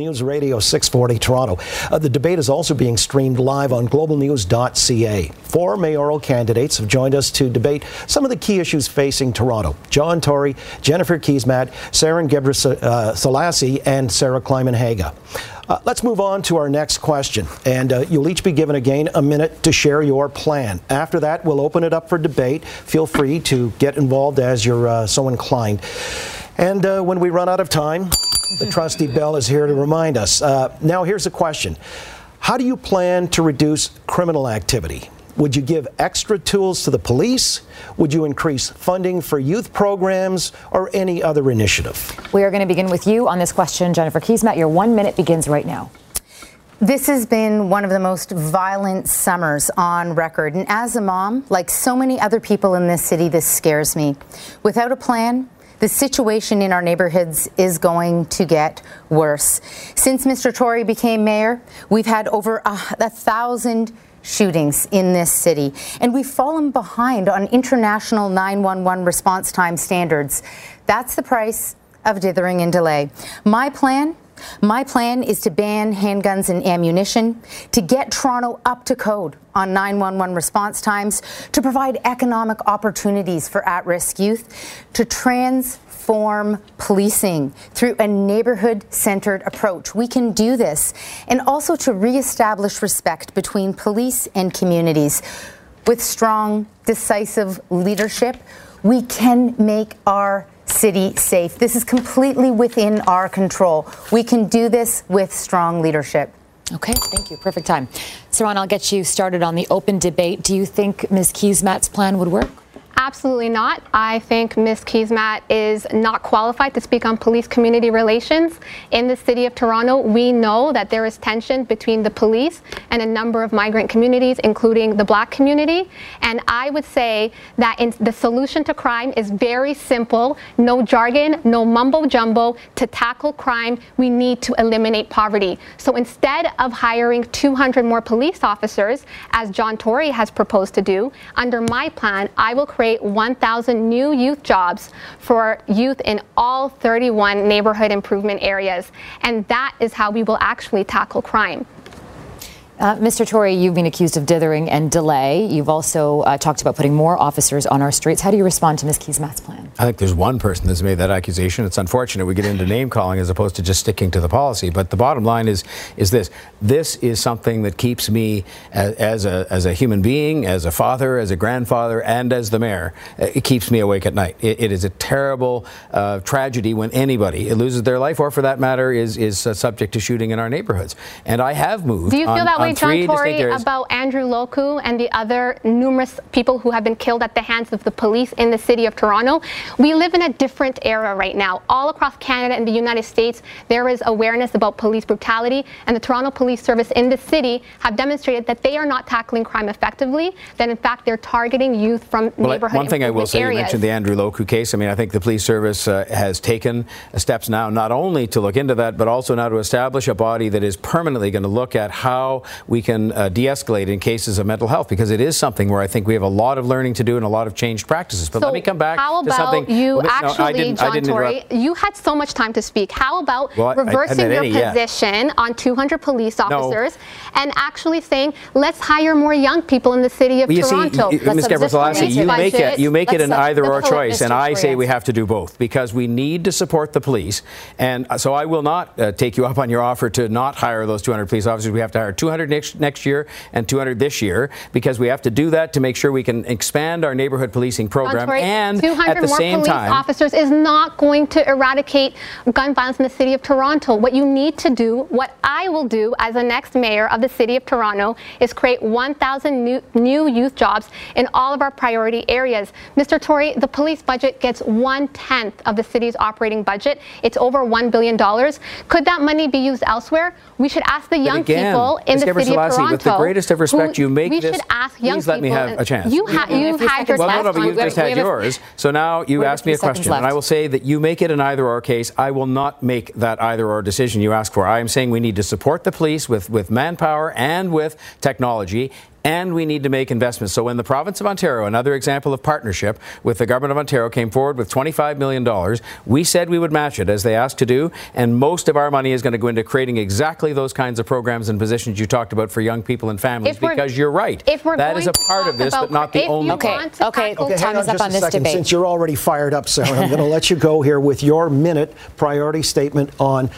News Radio 640 Toronto. Uh, the debate is also being streamed live on globalnews.ca. Four mayoral candidates have joined us to debate some of the key issues facing Toronto. John Tory, Jennifer Keesmaat, Saron Gebresellassi, and Sarah Climenhaga. Uh, let's move on to our next question. And uh, you'll each be given again a minute to share your plan. After that, we'll open it up for debate. Feel free to get involved as you're uh, so inclined. And uh, when we run out of time, the trusty bell is here to remind us. Uh, now, here's a question How do you plan to reduce criminal activity? Would you give extra tools to the police? Would you increase funding for youth programs or any other initiative? We are going to begin with you on this question, Jennifer Keesmaat. Your one minute begins right now. This has been one of the most violent summers on record. And as a mom, like so many other people in this city, this scares me. Without a plan, the situation in our neighborhoods is going to get worse. Since Mr. Tory became mayor, we've had over a, a thousand shootings in this city, and we've fallen behind on international 911 response time standards. That's the price of dithering and delay. My plan my plan is to ban handguns and ammunition, to get Toronto up to code on 911 response times, to provide economic opportunities for at risk youth, to transform policing through a neighborhood centered approach. We can do this, and also to reestablish respect between police and communities. With strong, decisive leadership, we can make our city safe. This is completely within our control. We can do this with strong leadership. Okay, thank you. Perfect time. Saron, I'll get you started on the open debate. Do you think Ms. Keesmaat's plan would work? Absolutely not. I think Ms. Keesmaat is not qualified to speak on police community relations. In the city of Toronto, we know that there is tension between the police and a number of migrant communities, including the black community. And I would say that the solution to crime is very simple no jargon, no mumbo jumbo. To tackle crime, we need to eliminate poverty. So instead of hiring 200 more police officers, as John Tory has proposed to do, under my plan, I will create create 1,000 new youth jobs for youth in all 31 neighborhood improvement areas. And that is how we will actually tackle crime. Uh, Mr. Tory, you've been accused of dithering and delay. You've also uh, talked about putting more officers on our streets. How do you respond to Ms. Keesmaat's plan? I think there's one person that's made that accusation. It's unfortunate we get into name calling as opposed to just sticking to the policy. But the bottom line is is this: this is something that keeps me as, as a as a human being, as a father, as a grandfather, and as the mayor. It keeps me awake at night. it, it is a terrible uh, tragedy when anybody loses their life, or for that matter, is is uh, subject to shooting in our neighborhoods. And I have moved. Do you feel on, that way? John Tory about Andrew Loku and the other numerous people who have been killed at the hands of the police in the city of Toronto. We live in a different era right now. All across Canada and the United States, there is awareness about police brutality, and the Toronto Police Service in the city have demonstrated that they are not tackling crime effectively. That in fact they're targeting youth from well, neighborhood One thing I will say, areas. you mentioned the Andrew Loku case. I mean, I think the police service uh, has taken steps now not only to look into that, but also now to establish a body that is permanently going to look at how we can uh, de-escalate in cases of mental health because it is something where I think we have a lot of learning to do and a lot of changed practices. But so let me come back to something. You well, actually, no, John Tory, you had so much time to speak. How about well, reversing your any, position yeah. on 200 police officers no. and actually saying, let's hire more young people in the city of well, Toronto? See, Ms. Gebresellassi, you make it you make it an either or choice, and I say we have to do both because we need to support the police. And so I will not uh, take you up on your offer to not hire those 200 police officers. We have to hire 200 next, next year and 200 this year because we have to do that to make sure we can expand our neighborhood policing program Tory, and 200 at the more same police time officers is not going to eradicate gun violence in the city of Toronto. What you need to do, what I will do as the next mayor of the city of Toronto is create 1,000 new, new youth jobs in all of our priority areas. Mr. Tory, the police budget gets one tenth of the city's operating budget. It's over $1 billion. Could that money be used elsewhere? We should ask the young again, people in Ms. the city of Toronto. With the greatest of respect, who, you make we this. should ask young please let me have a chance. You, ha- you had your well, no, no, but you just had yours. So now you ask me a question, left. and I will say that you make it an either or case. I will not make that either or decision you ask for. I am saying we need to support the police with, with manpower and with technology and we need to make investments. So when the province of Ontario, another example of partnership with the government of Ontario, came forward with $25 million, we said we would match it as they asked to do, and most of our money is going to go into creating exactly those kinds of programs and positions you talked about for young people and families. Because you're right, if we're that is a part of this, but not the only. Okay, okay, Okay, time hang on is up on a this second. debate. Since you're already fired up, Sarah, I'm going to let you go here with your minute priority statement on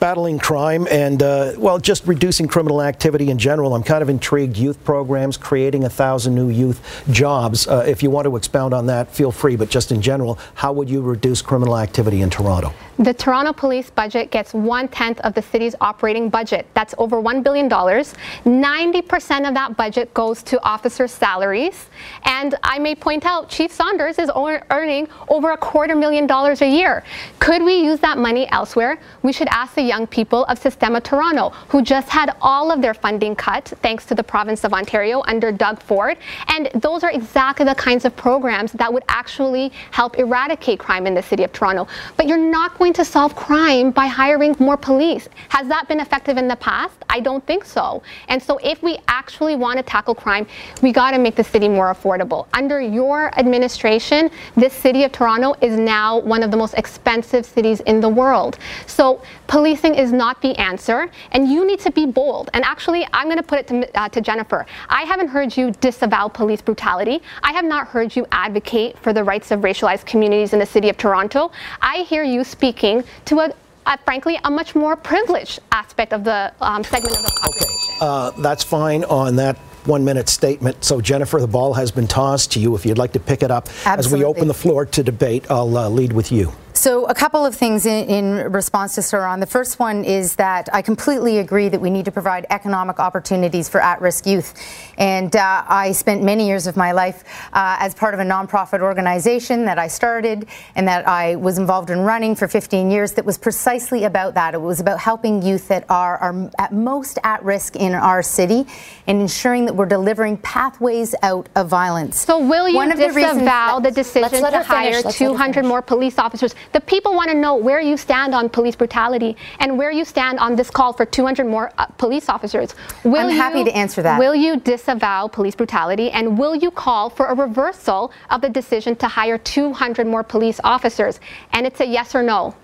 battling crime and, uh, well, just reducing criminal activity in general. I'm kind of intrigued. Youth programs, creating a thousand new youth jobs. Uh, if you want to expound on that, feel free. But just in general, how would you reduce criminal activity in Toronto? The Toronto police budget gets one tenth of the city's operating budget. That's over $1 billion. 90% of that budget goes to officer salaries. And I may point out, Chief Saunders is earning over a quarter million dollars a year. Could we use that money elsewhere? We should ask the young people of Sistema Toronto, who just had all of their funding cut thanks to the province of Ontario under Doug Ford. And those are exactly the kinds of programs that would actually help eradicate crime in the city of Toronto. But you're not going to solve crime by hiring more police. Has that been effective in the past? I don't think so. And so if we actually want to tackle crime, we got to make the city more affordable. Under your administration, this city of Toronto is now one of the most expensive cities in the world. So policing is not the answer, and you need to be bold. And actually, I'm going to put it to, uh, to Jennifer. I haven't heard you disavow police brutality. I have not heard you advocate for the rights of racialized communities in the city of Toronto. I hear you speaking to a uh, frankly, a much more privileged aspect of the um, segment of the population. Uh, that's fine on that one minute statement. So, Jennifer, the ball has been tossed to you. If you'd like to pick it up Absolutely. as we open the floor to debate, I'll uh, lead with you. So, a couple of things in, in, response to Saron. The first one is that I completely agree that we need to provide economic opportunities for at risk youth. And uh, I spent many years of my life uh, as part of a nonprofit organization that I started and that I was involved in running for 15 years that was precisely about that. It was about helping youth that are, are at most at risk in our city and ensuring that we're delivering pathways out of violence. So, will you One of the disavow the decision to hire Let's let her 200 more police officers? The people want to know where you stand on police brutality and where you stand on this call for 200 more uh, police officers. Will I'm happy you- to answer that. Will you disavow police brutality and will you call for a reversal of the decision to hire 200 more police officers? And it's a yes or no.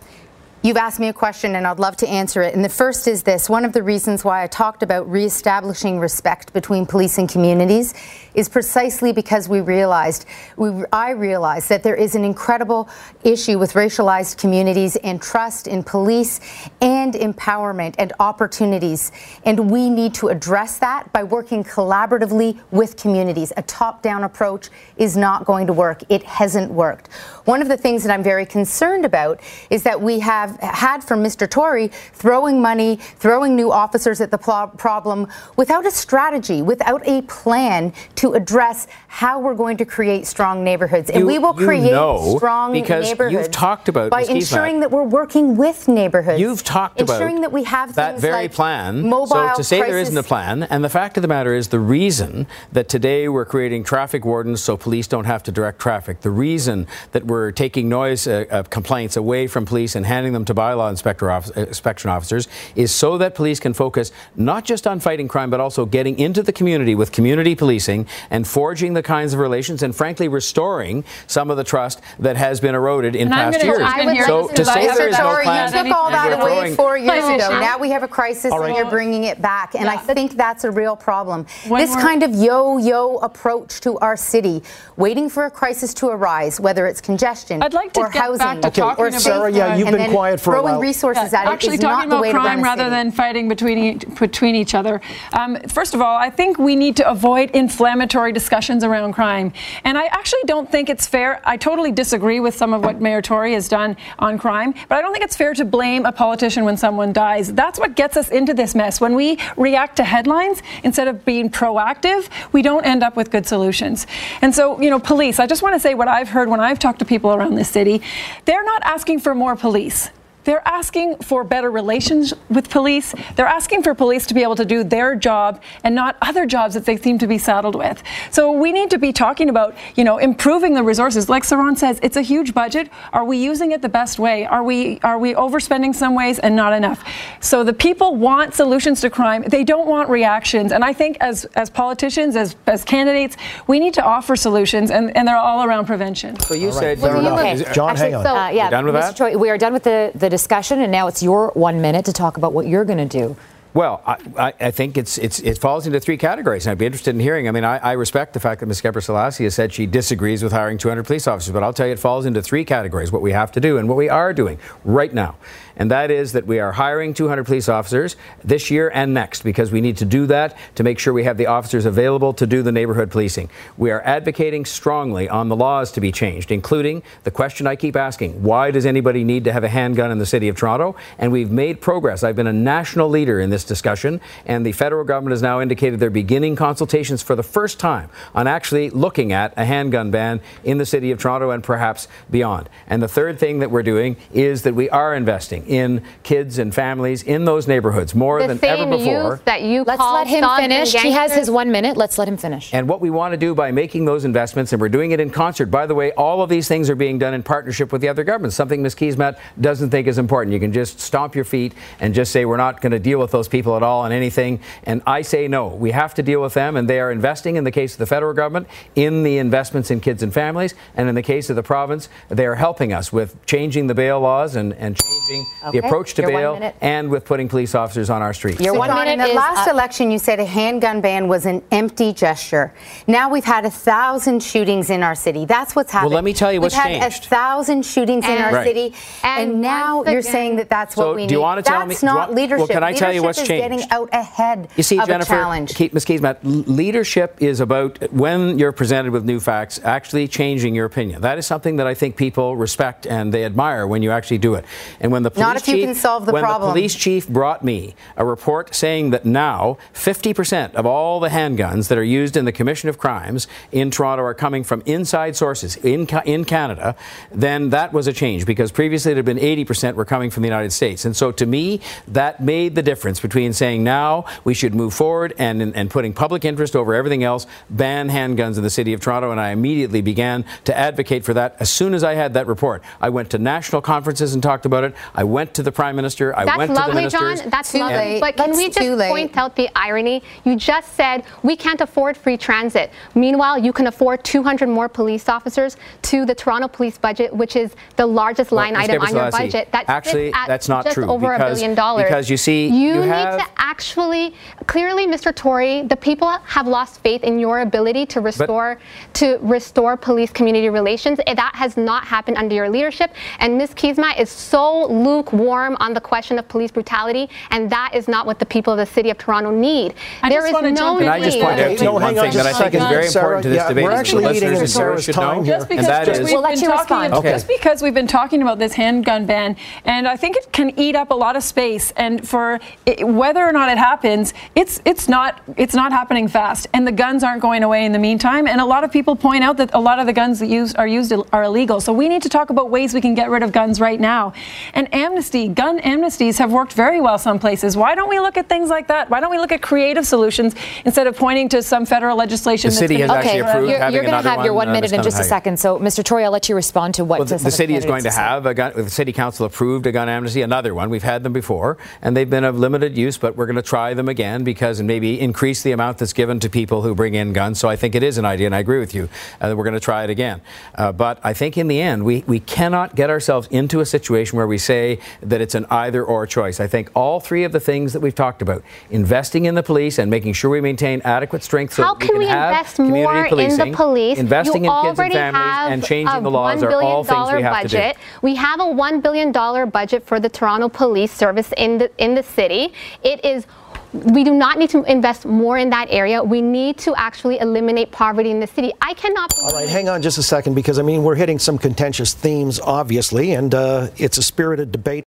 You've asked me a question and I'd love to answer it. And the first is this one of the reasons why I talked about reestablishing respect between police and communities is precisely because we realized, we, I realized that there is an incredible issue with racialized communities and trust in police and empowerment and opportunities. And we need to address that by working collaboratively with communities. A top down approach is not going to work. It hasn't worked. One of the things that I'm very concerned about is that we have had from Mr. Tory throwing money, throwing new officers at the pl- problem without a strategy, without a plan to address how we're going to create strong neighborhoods. And You- we will create know, strong because you've talked about, by ensuring that we're working with neighborhoods. You've talked ensuring about that we have that very like plan. Mobile so to say there isn't a plan, and the fact of the matter is, the reason that today we're creating traffic wardens so police don't have to direct traffic, the reason that we're taking noise uh, uh, complaints away from police and handing them to bylaw inspector office, uh, inspection officers, is so that police can focus not just on fighting crime, but also getting into the community with community policing and forging the kinds of relations and, frankly, restoring some of the trust that has been eroded in And I'm past years. jump in would here so to to say advise there is no Sorry, plan, you took all that we're away throwing- four years ago. Now we have a crisis All right. and you're bringing it back. And I think that's a real problem. When this we're- kind of yo yo approach to our city, waiting for a crisis to arise, whether it's congestion I'd like to or get housing back to Okay, talking or about- Sarah, yeah, you've been then quiet for a throwing while. resources at it actually is talking not the about way crime rather than fighting between e- between each other. Um, first of all, I think we need to avoid inflammatory discussions around crime, and I actually don't think it's fair. I totally disagree with some of what Mayor Tory has done on crime, but I don't think it's fair to blame a politician when someone dies. That's what gets us into this mess. When we react to headlines instead of being proactive, we don't end up with good solutions. And so, you know, police. I just want to say what I've heard when I've talked to people around this city. They're not asking for more police. They're asking for better relations with police. They're asking for police to be able to do their job and not other jobs that they seem to be saddled with. So we need to be talking about, you know, improving the resources. Like Saron says, it's a huge budget. Are we using it the best way? Are we are we overspending some ways and not enough? So the people want solutions to crime. They don't want reactions. And I think as as politicians, as as candidates, we need to offer solutions, and, and they're all around prevention. So you said, fair enough. Okay. John, Actually, hang on. So, uh, yeah, We're done with Mr. that? Tory, we are done with the, the discussion, and now it's your one minute to talk about what you're going to do. Well, I, I, think it's, it's, it falls into three categories, and I'd be interested in hearing. I mean, I, I respect the fact that Ms. Gebresellassi has said she disagrees with hiring 200 police officers, but I'll tell you it falls into three categories what we have to do and what we are doing right now. And that is that we are hiring 200 police officers this year and next because we need to do that to make sure we have the officers available to do the neighborhood policing. We are advocating strongly on the laws to be changed, including the question I keep asking why does anybody need to have a handgun in the city of Toronto? And we've made progress. I've been a national leader in this discussion, and the federal government has now indicated they're beginning consultations for the first time on actually looking at a handgun ban in the city of Toronto and perhaps beyond. And the third thing that we're doing is that we are investing in kids and families in those neighborhoods more The than ever before. youth that you Let's call let him finish. He has his one minute. Let's let him finish. And what we want to do by making those investments, and we're doing it in concert. By the way, all of these things are being done in partnership with the other governments, something Ms. Keesmaat doesn't think is important. You can just stomp your feet and just say, we're not going to deal with those people at all on anything. And I say no. We have to deal with them, and they are investing, in the case of the federal government, in the investments in kids and families. And in the case of the province, they are helping us with changing the bail laws and, and changing the approach to your bail and with putting police officers on our streets. Your So one John, minute in the is last up. election, you said a handgun ban was an empty gesture. Now we've had a thousand shootings in our city. That's what's happened. let me tell you what's changed. we've had a thousand shootings in our Right. city, And and, now once you're again- saying that that's So what we do you need. wanna tell that's me- do you not want- well, can I tell you what's is changed? getting out ahead You see, of Jennifer, a challenge. Ke- Ms. Leadership is about when you're presented with new facts, actually changing your opinion. That is something that I think people respect and they admire when you actually do it. And when the police Not if you chief, can solve the when problem. the police chief brought me a report saying that now 50% of all the handguns that are used in the commission of crimes in Toronto are coming from inside sources in in Canada, then that was a change because previously it had been 80% were coming from the United States. And so to me, that made the difference between saying now we should move forward and, and, and putting public interest over everything else, ban handguns in the city of Toronto. And I immediately began to advocate for that as soon as I had that report. I went to national conferences and talked about it. I went to the prime minister. I That's went to the lovely, ministers. John. That's Too lovely. late. But can That's we just point out the irony? You just said we can't afford free transit. Meanwhile, you can afford 200 more police officers to the Toronto police budget, which is the largest line Ms. item on your budget. That actually, that's not true, over a because- billion dollars. because you see, you, you need have- to actually clearly, Mr. Tory, the people have lost faith in your ability to restore to restore police community relations. Eh, that has not happened under your leadership. And Ms. Keesmaat is so lukewarm on the question of police brutality, and that is not what the people of the city of Toronto need. I There just is wanna no jump in. Can I just need- point out to you No, one hang on thing that I a think is very Sarah. important to this Yeah, debate? we're and actually listeners eating and into Sarah's viewers should know, time here. Just because, and that just is- we've We'll let been you talking respond. about- Okay. just because we've been talking about this handgun ban, and I think it can eat up a lot of space. And for it, whether or not it happens, it's it's not it's not happening fast, and the guns aren't going away in the meantime. And a lot of people point out that a lot of the guns that use are used are illegal. So we need to talk about ways we can get rid of guns right now. And amnesty, gun amnesties have worked very well some places. Why don't we look at things like that? Why don't we look at creative solutions instead of pointing to some federal legislation? The that's city gonna has be- actually Okay, approved you're, having you're going to have your one, one uh, minute Ms. in just a second. So, Mr. Tory, I'll let you respond to what Well, the, the city is going to candidates have have a gun. The city council approved a gun amnesty, another one. We've had them before, and they've been of limited use, but we're going to try them again because and maybe increase the amount that's given to people who bring in guns. So I think it is an idea, and I agree with you. Uh, we're going to try it again. Uh, but I think in the end, we, we cannot get ourselves into a situation where we say that it's an either or choice. I think all three of the things that we've talked about, investing in the police and making sure we maintain adequate strength so How that we can can we invest more in policing, the police? investing you in kids and families, and changing the laws are all things we have budget. to do. We have a one billion dollar budget for the Toronto Police Service in the in the city. It is. We do not need to invest more in that area. We need to actually eliminate poverty in the city. I cannot. All right, hang on just a second because I mean we're hitting some contentious themes, obviously, and uh, it's a spirited debate.